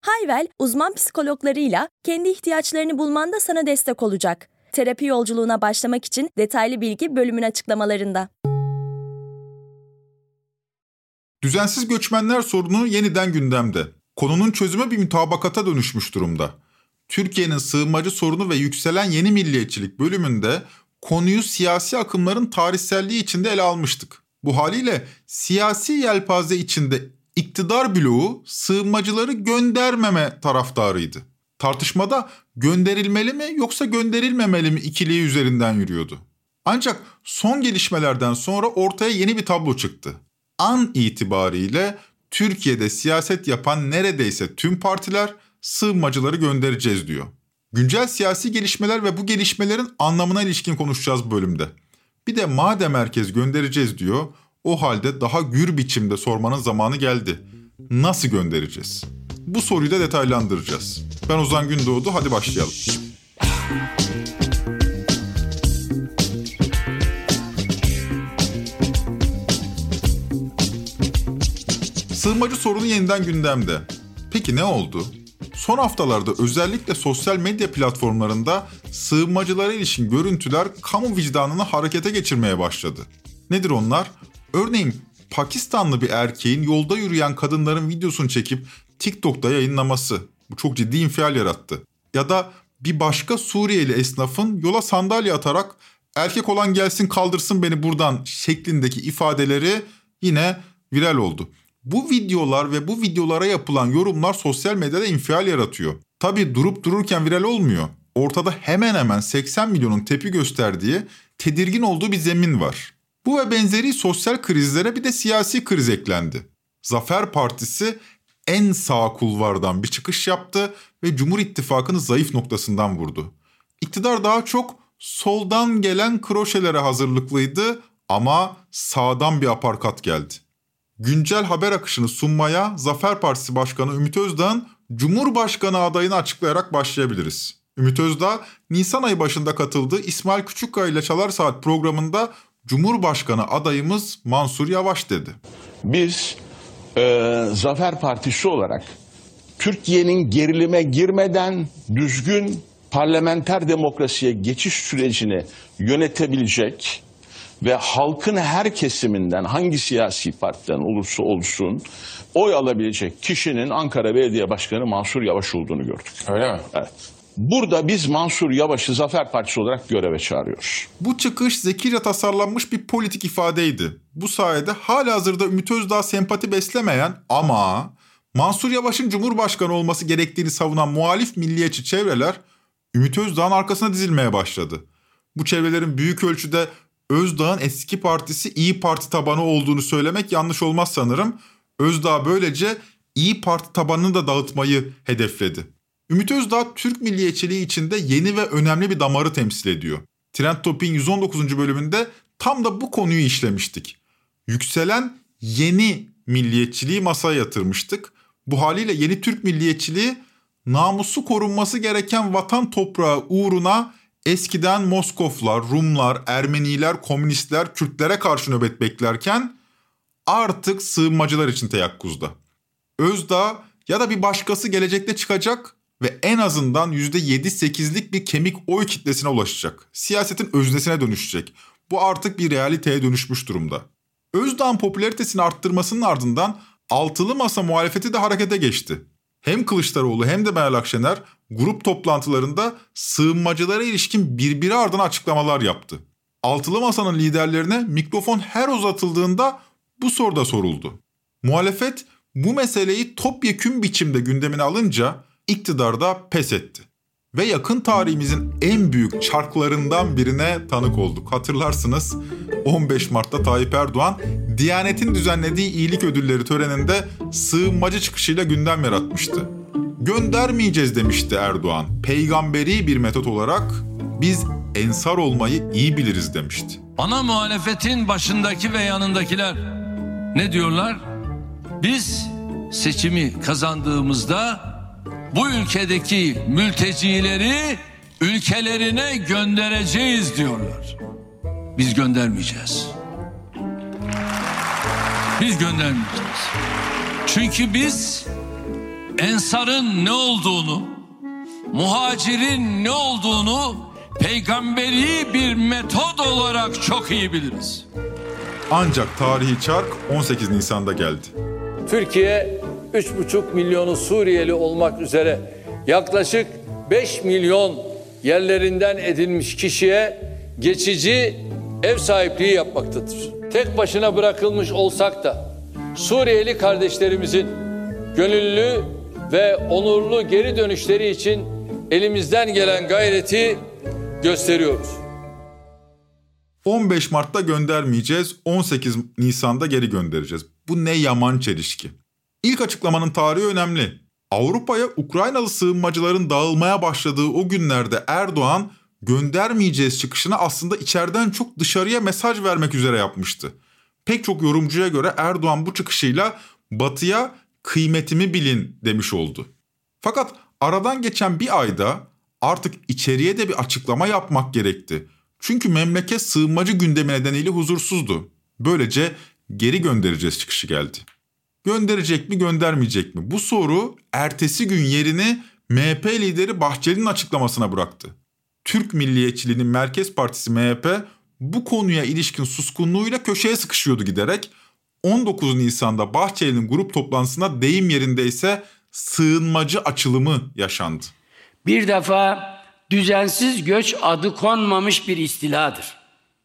Hayvel, uzman psikologlarıyla kendi ihtiyaçlarını bulmanda sana destek olacak. Terapi yolculuğuna başlamak için detaylı bilgi bölümün açıklamalarında. Düzensiz göçmenler sorunu yeniden gündemde. Konunun çözümü bir mütabakata dönüşmüş durumda. Türkiye'nin sığınmacı sorunu ve yükselen yeni milliyetçilik bölümünde konuyu siyasi akımların tarihselliği içinde ele almıştık. Bu haliyle siyasi yelpaze içinde iktidar bloğu sığınmacıları göndermeme taraftarıydı. Tartışmada gönderilmeli mi yoksa gönderilmemeli mi ikiliği üzerinden yürüyordu. Ancak son gelişmelerden sonra ortaya yeni bir tablo çıktı. An itibariyle Türkiye'de siyaset yapan neredeyse tüm partiler sığınmacıları göndereceğiz diyor. Güncel siyasi gelişmeler ve bu gelişmelerin anlamına ilişkin konuşacağız bu bölümde. Bir de madem herkes göndereceğiz diyor, o halde daha gür biçimde sormanın zamanı geldi. Nasıl göndereceğiz? Bu soruyu da detaylandıracağız. Ben Ozan Gündoğdu, hadi başlayalım. Sığınmacı sorunu yeniden gündemde. Peki ne oldu? Son haftalarda özellikle sosyal medya platformlarında sığınmacılara ilişkin görüntüler kamu vicdanını harekete geçirmeye başladı. Nedir onlar? Örneğin Pakistanlı bir erkeğin yolda yürüyen kadınların videosunu çekip TikTok'ta yayınlaması. Bu çok ciddi infial yarattı. Ya da bir başka Suriyeli esnafın yola sandalye atarak erkek olan gelsin kaldırsın beni buradan şeklindeki ifadeleri yine viral oldu. Bu videolar ve bu videolara yapılan yorumlar sosyal medyada infial yaratıyor. Tabi durup dururken viral olmuyor. Ortada hemen hemen 80 milyonun tepi gösterdiği, tedirgin olduğu bir zemin var. Bu ve benzeri sosyal krizlere bir de siyasi kriz eklendi. Zafer Partisi en sağ kulvardan bir çıkış yaptı ve Cumhur İttifakı'nı zayıf noktasından vurdu. İktidar daha çok soldan gelen kroşelere hazırlıklıydı ama sağdan bir aparkat geldi güncel haber akışını sunmaya Zafer Partisi Başkanı Ümit Özdağ'ın Cumhurbaşkanı adayını açıklayarak başlayabiliriz. Ümit Özdağ, Nisan ayı başında katıldığı İsmail Küçükkaya ile Çalar Saat programında Cumhurbaşkanı adayımız Mansur Yavaş dedi. Biz e, Zafer Partisi olarak Türkiye'nin gerilime girmeden düzgün parlamenter demokrasiye geçiş sürecini yönetebilecek ve halkın her kesiminden hangi siyasi partiden olursa olsun oy alabilecek kişinin Ankara Belediye Başkanı Mansur Yavaş olduğunu gördük. Öyle mi? Evet. Burada biz Mansur Yavaş'ı Zafer Partisi olarak göreve çağırıyoruz. Bu çıkış zekice tasarlanmış bir politik ifadeydi. Bu sayede hala hazırda Ümit Özdağ sempati beslemeyen ama Mansur Yavaş'ın Cumhurbaşkanı olması gerektiğini savunan muhalif milliyetçi çevreler Ümit Özdağ'ın arkasına dizilmeye başladı. Bu çevrelerin büyük ölçüde Özdağ'ın eski partisi İyi Parti tabanı olduğunu söylemek yanlış olmaz sanırım. Özdağ böylece İyi Parti tabanını da dağıtmayı hedefledi. Ümit Özdağ Türk milliyetçiliği içinde yeni ve önemli bir damarı temsil ediyor. Trend Topik'in 119. bölümünde tam da bu konuyu işlemiştik. Yükselen yeni milliyetçiliği masaya yatırmıştık. Bu haliyle yeni Türk milliyetçiliği namusu korunması gereken vatan toprağı uğruna eskiden Moskoflar, Rumlar, Ermeniler, Komünistler, Kürtlere karşı nöbet beklerken artık sığınmacılar için teyakkuzda. Özdağ ya da bir başkası gelecekte çıkacak ve en azından %7-8'lik bir kemik oy kitlesine ulaşacak. Siyasetin öznesine dönüşecek. Bu artık bir realiteye dönüşmüş durumda. Özdağ'ın popülaritesini arttırmasının ardından altılı masa muhalefeti de harekete geçti. Hem Kılıçdaroğlu hem de Meral Akşener grup toplantılarında sığınmacılara ilişkin birbiri ardına açıklamalar yaptı. Altılı Masa'nın liderlerine mikrofon her uzatıldığında bu soruda soruldu. Muhalefet bu meseleyi topyekün biçimde gündemine alınca iktidar da pes etti. Ve yakın tarihimizin en büyük çarklarından birine tanık olduk. Hatırlarsınız 15 Mart'ta Tayyip Erdoğan Diyanet'in düzenlediği iyilik ödülleri töreninde sığınmacı çıkışıyla gündem yaratmıştı. Göndermeyeceğiz demişti Erdoğan. Peygamberi bir metot olarak Biz ensar olmayı iyi biliriz demişti. Ana muhalefetin başındaki ve yanındakiler ne diyorlar? Biz seçimi kazandığımızda bu ülkedeki mültecileri ülkelerine göndereceğiz diyorlar. Biz göndermeyeceğiz. Biz göndermeyeceğiz. Çünkü biz ensarın ne olduğunu, muhacirin ne olduğunu peygamberi bir metod olarak çok iyi biliriz. Ancak tarihi çark 18 Nisan'da geldi. Türkiye 3,5 milyonu Suriyeli olmak üzere yaklaşık 5 milyon yerlerinden edilmiş kişiye geçici ev sahipliği yapmaktadır. Tek başına bırakılmış olsak da Suriyeli kardeşlerimizin gönüllü ve onurlu geri dönüşleri için elimizden gelen gayreti gösteriyoruz. 15 Mart'ta göndermeyeceğiz, 18 Nisan'da geri göndereceğiz. Bu ne yaman çelişki. İlk açıklamanın tarihi önemli. Avrupa'ya Ukraynalı sığınmacıların dağılmaya başladığı o günlerde Erdoğan göndermeyeceğiz çıkışını aslında içeriden çok dışarıya mesaj vermek üzere yapmıştı. Pek çok yorumcuya göre Erdoğan bu çıkışıyla batıya kıymetimi bilin demiş oldu. Fakat aradan geçen bir ayda artık içeriye de bir açıklama yapmak gerekti. Çünkü memleket sığınmacı gündemi nedeniyle huzursuzdu. Böylece geri göndereceğiz çıkışı geldi. Gönderecek mi göndermeyecek mi? Bu soru ertesi gün yerini MHP lideri Bahçeli'nin açıklamasına bıraktı. Türk Milliyetçiliğinin Merkez Partisi MHP bu konuya ilişkin suskunluğuyla köşeye sıkışıyordu giderek. 19 Nisan'da Bahçeli'nin grup toplantısında deyim yerindeyse sığınmacı açılımı yaşandı. Bir defa düzensiz göç adı konmamış bir istiladır.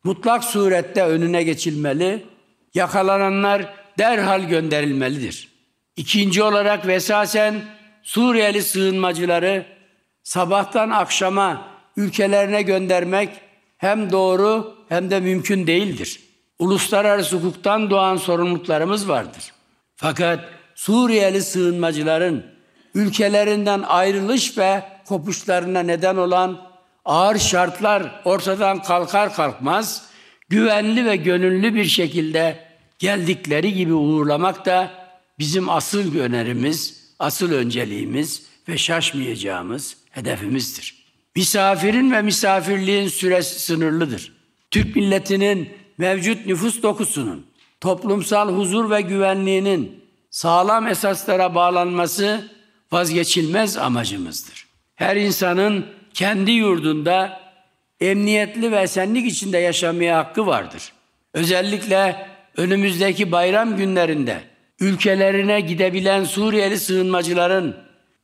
Mutlak surette önüne geçilmeli, yakalananlar derhal gönderilmelidir. İkinci olarak vesasen Suriyeli sığınmacıları sabahtan akşama ülkelerine göndermek hem doğru hem de mümkün değildir. Uluslararası hukuktan doğan sorumluluklarımız vardır. Fakat Suriyeli sığınmacıların ülkelerinden ayrılış ve kopuşlarına neden olan ağır şartlar ortadan kalkar kalkmaz güvenli ve gönüllü bir şekilde geldikleri gibi uğurlamak da bizim asıl önerimiz, asıl önceliğimiz ve şaşmayacağımız hedefimizdir. Misafirin ve misafirliğin süresi sınırlıdır. Türk milletinin mevcut nüfus dokusunun, toplumsal huzur ve güvenliğinin sağlam esaslara bağlanması vazgeçilmez amacımızdır. Her insanın kendi yurdunda emniyetli ve esenlik içinde yaşamaya hakkı vardır. Özellikle önümüzdeki bayram günlerinde ülkelerine gidebilen Suriyeli sığınmacıların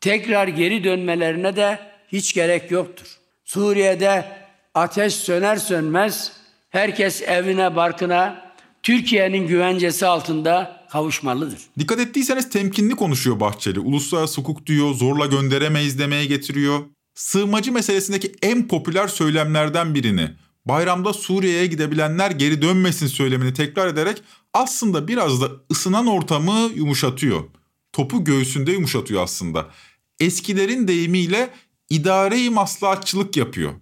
tekrar geri dönmelerine de hiç gerek yoktur. Suriye'de ateş söner sönmez herkes evine barkına Türkiye'nin güvencesi altında kavuşmalıdır. Dikkat ettiyseniz temkinli konuşuyor Bahçeli. Uluslararası hukuk diyor, zorla gönderemeyiz demeye getiriyor. Sığınmacı meselesindeki en popüler söylemlerden birini bayramda Suriye'ye gidebilenler geri dönmesin söylemini tekrar ederek aslında biraz da ısınan ortamı yumuşatıyor. Topu göğsünde yumuşatıyor aslında. Eskilerin deyimiyle idare-i maslahatçılık yapıyor.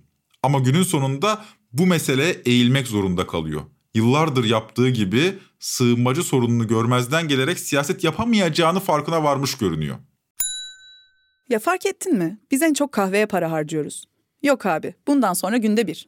Ama günün sonunda bu mesele eğilmek zorunda kalıyor. Yıllardır yaptığı gibi sığınmacı sorununu görmezden gelerek siyaset yapamayacağını farkına varmış görünüyor. Ya fark ettin mi? Biz en çok kahveye para harcıyoruz. Yok abi, bundan sonra günde bir.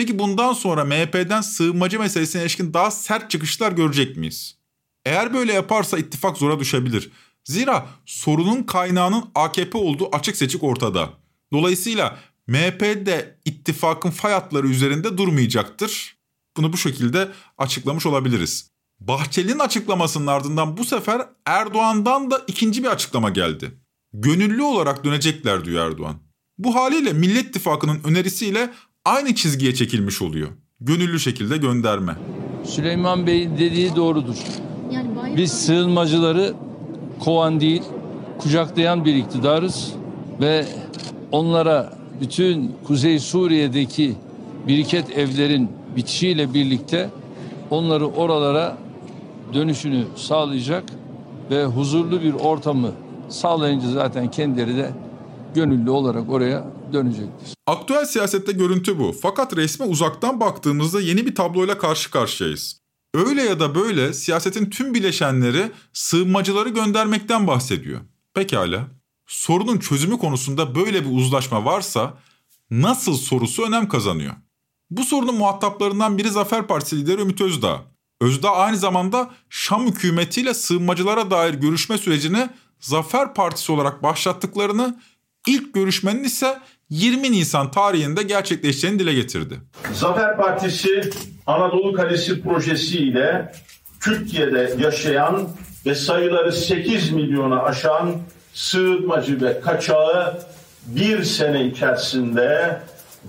Peki bundan sonra MHP'den sığınmacı meselesine ilişkin daha sert çıkışlar görecek miyiz? Eğer böyle yaparsa ittifak zora düşebilir. Zira sorunun kaynağının AKP olduğu açık seçik ortada. Dolayısıyla MHP de ittifakın fay hatları üzerinde durmayacaktır. Bunu bu şekilde açıklamış olabiliriz. Bahçeli'nin açıklamasının ardından bu sefer Erdoğan'dan da ikinci bir açıklama geldi. Gönüllü olarak dönecekler diyor Erdoğan. Bu haliyle Millet İttifakı'nın önerisiyle aynı çizgiye çekilmiş oluyor. Gönüllü şekilde gönderme. Süleyman Bey'in dediği doğrudur. Biz sığınmacıları kovan değil, kucaklayan bir iktidarız ve onlara bütün Kuzey Suriye'deki biriket evlerin bitişiyle birlikte onları oralara dönüşünü sağlayacak ve huzurlu bir ortamı sağlayınca zaten kendileri de gönüllü olarak oraya dönecektir. Aktüel siyasette görüntü bu. Fakat resme uzaktan baktığımızda yeni bir tabloyla karşı karşıyayız. Öyle ya da böyle siyasetin tüm bileşenleri sığınmacıları göndermekten bahsediyor. Pekala. Sorunun çözümü konusunda böyle bir uzlaşma varsa nasıl sorusu önem kazanıyor. Bu sorunun muhataplarından biri Zafer Partisi lideri Ümit Özdağ. Özdağ aynı zamanda Şam hükümetiyle sığınmacılara dair görüşme sürecini Zafer Partisi olarak başlattıklarını, ilk görüşmenin ise 20 Nisan tarihinde gerçekleşeceğini dile getirdi. Zafer Partisi Anadolu Kalesi projesi ile Türkiye'de yaşayan ve sayıları 8 milyona aşan sığınmacı ve kaçağı bir sene içerisinde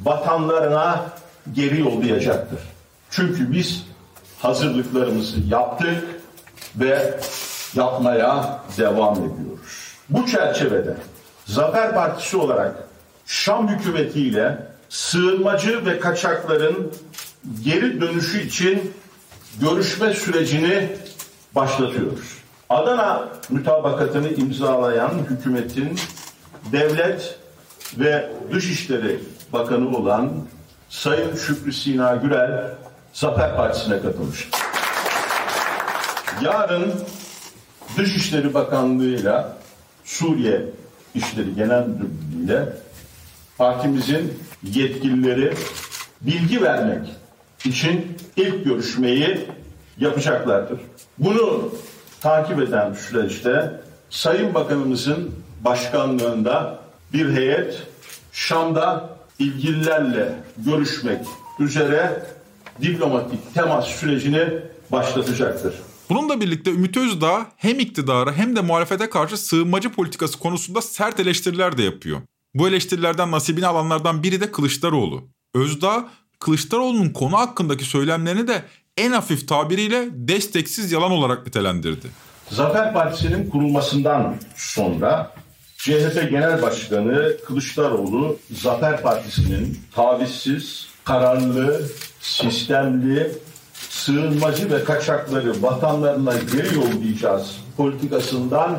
vatanlarına geri yollayacaktır. Çünkü biz hazırlıklarımızı yaptık ve yapmaya devam ediyoruz. Bu çerçevede Zafer Partisi olarak Şam hükümetiyle sığınmacı ve kaçakların geri dönüşü için görüşme sürecini başlatıyoruz. Adana mütabakatını imzalayan hükümetin devlet ve Dışişleri Bakanı olan Sayın Şükrü Sina Gürel Zafer Partisi'ne katılmıştır. Yarın Dışişleri Bakanlığı'yla Suriye İşleri Genel Müdürlüğü'yle partimizin yetkilileri bilgi vermek için ilk görüşmeyi yapacaklardır. Bunu takip eden süreçte Sayın Bakanımızın başkanlığında bir heyet Şam'da ilgililerle görüşmek üzere diplomatik temas sürecini başlatacaktır. Bununla birlikte Ümit Özdağ hem iktidara hem de muhalefete karşı sığınmacı politikası konusunda sert eleştiriler de yapıyor. Bu eleştirilerden nasibini alanlardan biri de Kılıçdaroğlu. Özdağ, Kılıçdaroğlu'nun konu hakkındaki söylemlerini de en hafif tabiriyle desteksiz yalan olarak nitelendirdi. Zafer Partisi'nin kurulmasından sonra CHP Genel Başkanı Kılıçdaroğlu Zafer Partisi'nin tavizsiz, kararlı, sistemli, sığınmacı ve kaçakları vatanlarına geri yollayacağız politikasından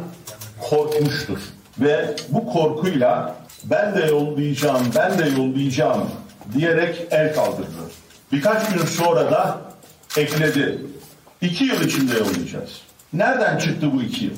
korkmuştur. Ve bu korkuyla ben de yollayacağım, ben de yollayacağım diyerek el kaldırdı. Birkaç gün sonra da ekledi. İki yıl içinde yollayacağız. Nereden çıktı bu iki yıl?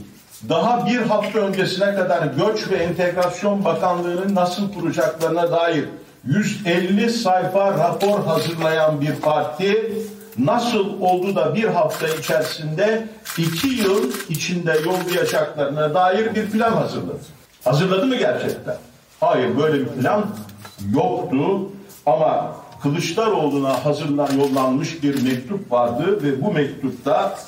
Daha bir hafta öncesine kadar Göç ve Entegrasyon Bakanlığı'nın nasıl kuracaklarına dair 150 sayfa rapor hazırlayan bir parti nasıl oldu da bir hafta içerisinde iki yıl içinde yollayacaklarına dair bir plan hazırladı. Hazırladı mı gerçekten? Hayır böyle bir plan yoktu ama Kılıçdaroğlu'na hazırlan yollanmış bir mektup vardı ve bu mektupta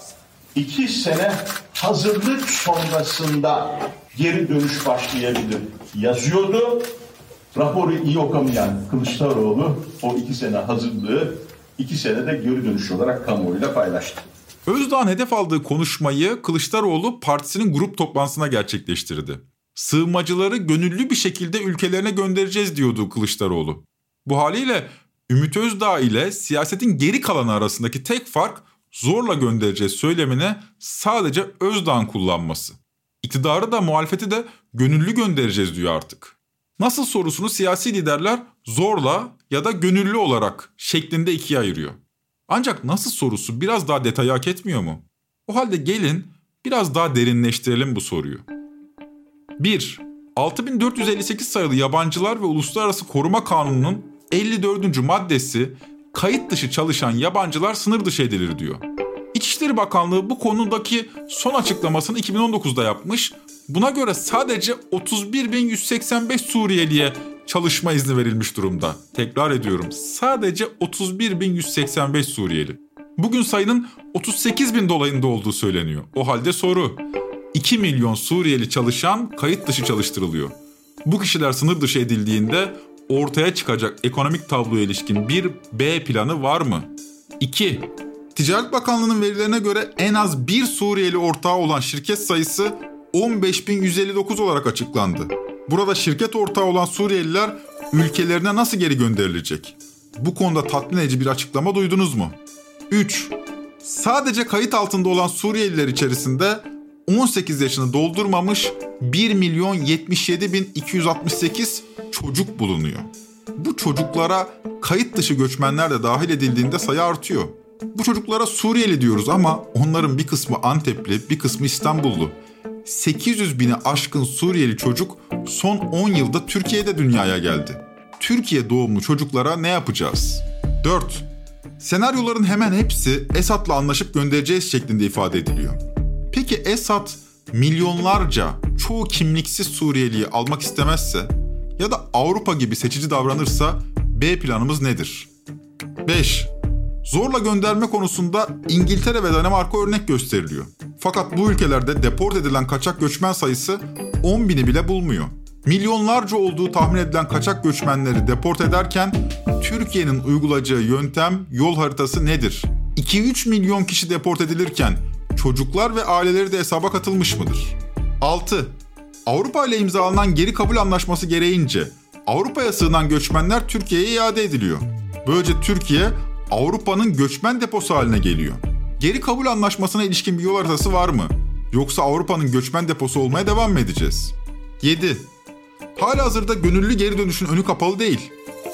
iki sene hazırlık sonrasında geri dönüş başlayabilir yazıyordu. Raporu iyi okamayan Kılıçdaroğlu o iki sene hazırlığı iki senede geri dönüş olarak kamuoyuyla paylaştı. Özdağ'ın hedef aldığı konuşmayı Kılıçdaroğlu partisinin grup toplantısına gerçekleştirdi. Sığınmacıları gönüllü bir şekilde ülkelerine göndereceğiz diyordu Kılıçdaroğlu. Bu haliyle Ümit Özdağ ile siyasetin geri kalanı arasındaki tek fark zorla göndereceğiz söylemini sadece Özdağ'ın kullanması. İktidarı da muhalefeti de gönüllü göndereceğiz diyor artık. Nasıl sorusunu siyasi liderler zorla ya da gönüllü olarak şeklinde ikiye ayırıyor. Ancak nasıl sorusu biraz daha detay hak etmiyor mu? O halde gelin biraz daha derinleştirelim bu soruyu. 1. 6458 sayılı Yabancılar ve Uluslararası Koruma Kanunu'nun 54. maddesi kayıt dışı çalışan yabancılar sınır dışı edilir diyor. İçişleri Bakanlığı bu konudaki son açıklamasını 2019'da yapmış. Buna göre sadece 31.185 Suriyeliye çalışma izni verilmiş durumda. Tekrar ediyorum sadece 31.185 Suriyeli. Bugün sayının 38 bin dolayında olduğu söyleniyor. O halde soru 2 milyon Suriyeli çalışan kayıt dışı çalıştırılıyor. Bu kişiler sınır dışı edildiğinde ortaya çıkacak ekonomik tabloya ilişkin bir B planı var mı? 2. Ticaret Bakanlığı'nın verilerine göre en az bir Suriyeli ortağı olan şirket sayısı 15.159 olarak açıklandı. Burada şirket ortağı olan Suriyeliler ülkelerine nasıl geri gönderilecek? Bu konuda tatmin edici bir açıklama duydunuz mu? 3. Sadece kayıt altında olan Suriyeliler içerisinde 18 yaşını doldurmamış 1 milyon 77 bin 268 çocuk bulunuyor. Bu çocuklara kayıt dışı göçmenler de dahil edildiğinde sayı artıyor. Bu çocuklara Suriyeli diyoruz ama onların bir kısmı Antepli, bir kısmı İstanbullu. 800 bini aşkın Suriyeli çocuk son 10 yılda Türkiye'de dünyaya geldi. Türkiye doğumlu çocuklara ne yapacağız? 4. Senaryoların hemen hepsi Esad'la anlaşıp göndereceğiz şeklinde ifade ediliyor. Peki Esad milyonlarca çoğu kimliksiz Suriyeliyi almak istemezse ya da Avrupa gibi seçici davranırsa B planımız nedir? 5. Zorla gönderme konusunda İngiltere ve Danimarka örnek gösteriliyor. Fakat bu ülkelerde deport edilen kaçak göçmen sayısı 10 bini bile bulmuyor. Milyonlarca olduğu tahmin edilen kaçak göçmenleri deport ederken Türkiye'nin uygulayacağı yöntem, yol haritası nedir? 2-3 milyon kişi deport edilirken çocuklar ve aileleri de hesaba katılmış mıdır? 6. Avrupa ile imzalanan geri kabul anlaşması gereğince Avrupa'ya sığınan göçmenler Türkiye'ye iade ediliyor. Böylece Türkiye Avrupa'nın göçmen deposu haline geliyor. Geri kabul anlaşmasına ilişkin bir yol haritası var mı? Yoksa Avrupa'nın göçmen deposu olmaya devam mı edeceğiz? 7. Hala hazırda gönüllü geri dönüşün önü kapalı değil.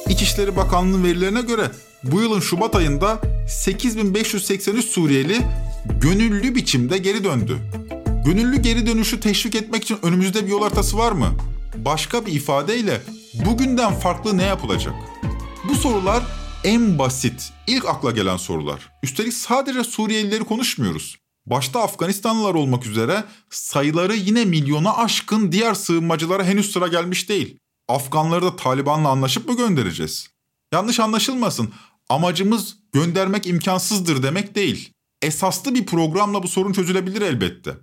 İçişleri Bakanlığı'nın verilerine göre bu yılın Şubat ayında 8583 Suriyeli gönüllü biçimde geri döndü. Gönüllü geri dönüşü teşvik etmek için önümüzde bir yol haritası var mı? Başka bir ifadeyle bugünden farklı ne yapılacak? Bu sorular en basit, ilk akla gelen sorular. Üstelik sadece Suriyelileri konuşmuyoruz. Başta Afganistanlılar olmak üzere sayıları yine milyona aşkın diğer sığınmacılara henüz sıra gelmiş değil. Afganları da Taliban'la anlaşıp mı göndereceğiz? Yanlış anlaşılmasın. Amacımız göndermek imkansızdır demek değil. Esaslı bir programla bu sorun çözülebilir elbette.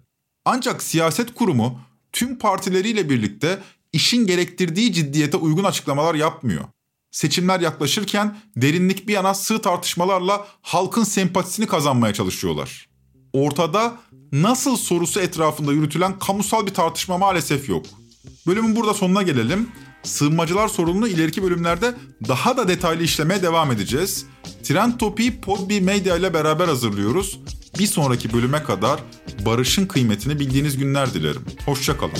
Ancak siyaset kurumu tüm partileriyle birlikte işin gerektirdiği ciddiyete uygun açıklamalar yapmıyor. Seçimler yaklaşırken derinlik bir yana sığ tartışmalarla halkın sempatisini kazanmaya çalışıyorlar. Ortada nasıl sorusu etrafında yürütülen kamusal bir tartışma maalesef yok. Bölümün burada sonuna gelelim. Sığınmacılar sorununu ileriki bölümlerde daha da detaylı işlemeye devam edeceğiz. Trend Topi'yi Podbi Media ile beraber hazırlıyoruz. Bir sonraki bölüme kadar barışın kıymetini bildiğiniz günler dilerim. Hoşçakalın.